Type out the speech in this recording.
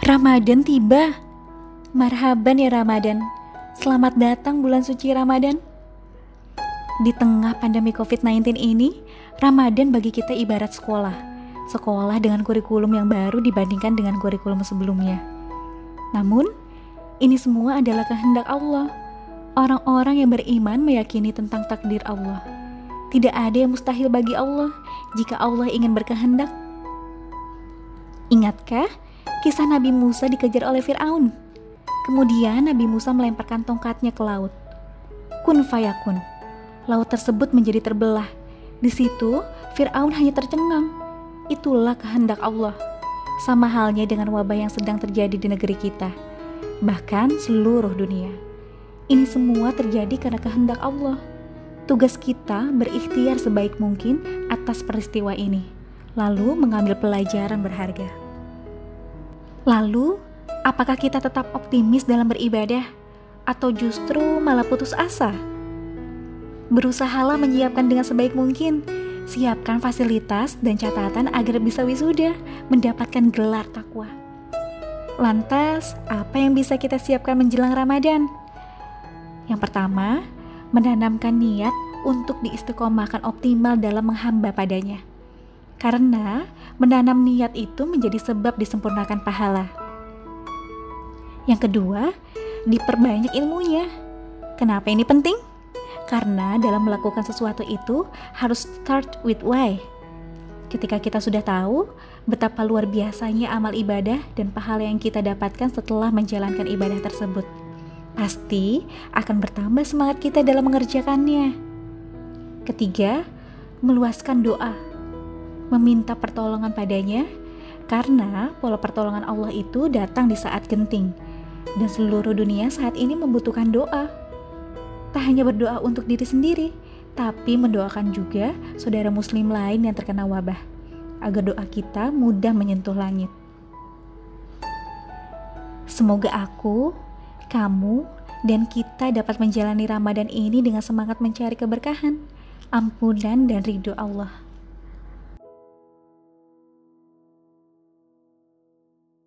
Ramadan tiba. Marhaban ya Ramadan. Selamat datang bulan suci Ramadan. Di tengah pandemi COVID-19 ini, Ramadan bagi kita ibarat sekolah. Sekolah dengan kurikulum yang baru dibandingkan dengan kurikulum sebelumnya. Namun, ini semua adalah kehendak Allah. Orang-orang yang beriman meyakini tentang takdir Allah. Tidak ada yang mustahil bagi Allah jika Allah ingin berkehendak. Ingatkah kisah Nabi Musa dikejar oleh Firaun. Kemudian Nabi Musa melemparkan tongkatnya ke laut. Kun fayakun. Laut tersebut menjadi terbelah. Di situ Firaun hanya tercengang. Itulah kehendak Allah. Sama halnya dengan wabah yang sedang terjadi di negeri kita. Bahkan seluruh dunia. Ini semua terjadi karena kehendak Allah. Tugas kita berikhtiar sebaik mungkin atas peristiwa ini, lalu mengambil pelajaran berharga. Lalu, apakah kita tetap optimis dalam beribadah, atau justru malah putus asa? Berusahalah menyiapkan dengan sebaik mungkin. Siapkan fasilitas dan catatan agar bisa wisuda, mendapatkan gelar takwa. Lantas, apa yang bisa kita siapkan menjelang Ramadan? Yang pertama, menanamkan niat untuk diistiqomahkan optimal dalam menghamba padanya karena menanam niat itu menjadi sebab disempurnakan pahala. Yang kedua, diperbanyak ilmunya. Kenapa ini penting? Karena dalam melakukan sesuatu itu harus start with why. Ketika kita sudah tahu betapa luar biasanya amal ibadah dan pahala yang kita dapatkan setelah menjalankan ibadah tersebut, pasti akan bertambah semangat kita dalam mengerjakannya. Ketiga, meluaskan doa meminta pertolongan padanya, karena pola pertolongan Allah itu datang di saat genting, dan seluruh dunia saat ini membutuhkan doa. Tak hanya berdoa untuk diri sendiri, tapi mendoakan juga saudara Muslim lain yang terkena wabah, agar doa kita mudah menyentuh langit. Semoga aku, kamu, dan kita dapat menjalani Ramadan ini dengan semangat mencari keberkahan, ampunan, dan ridho Allah.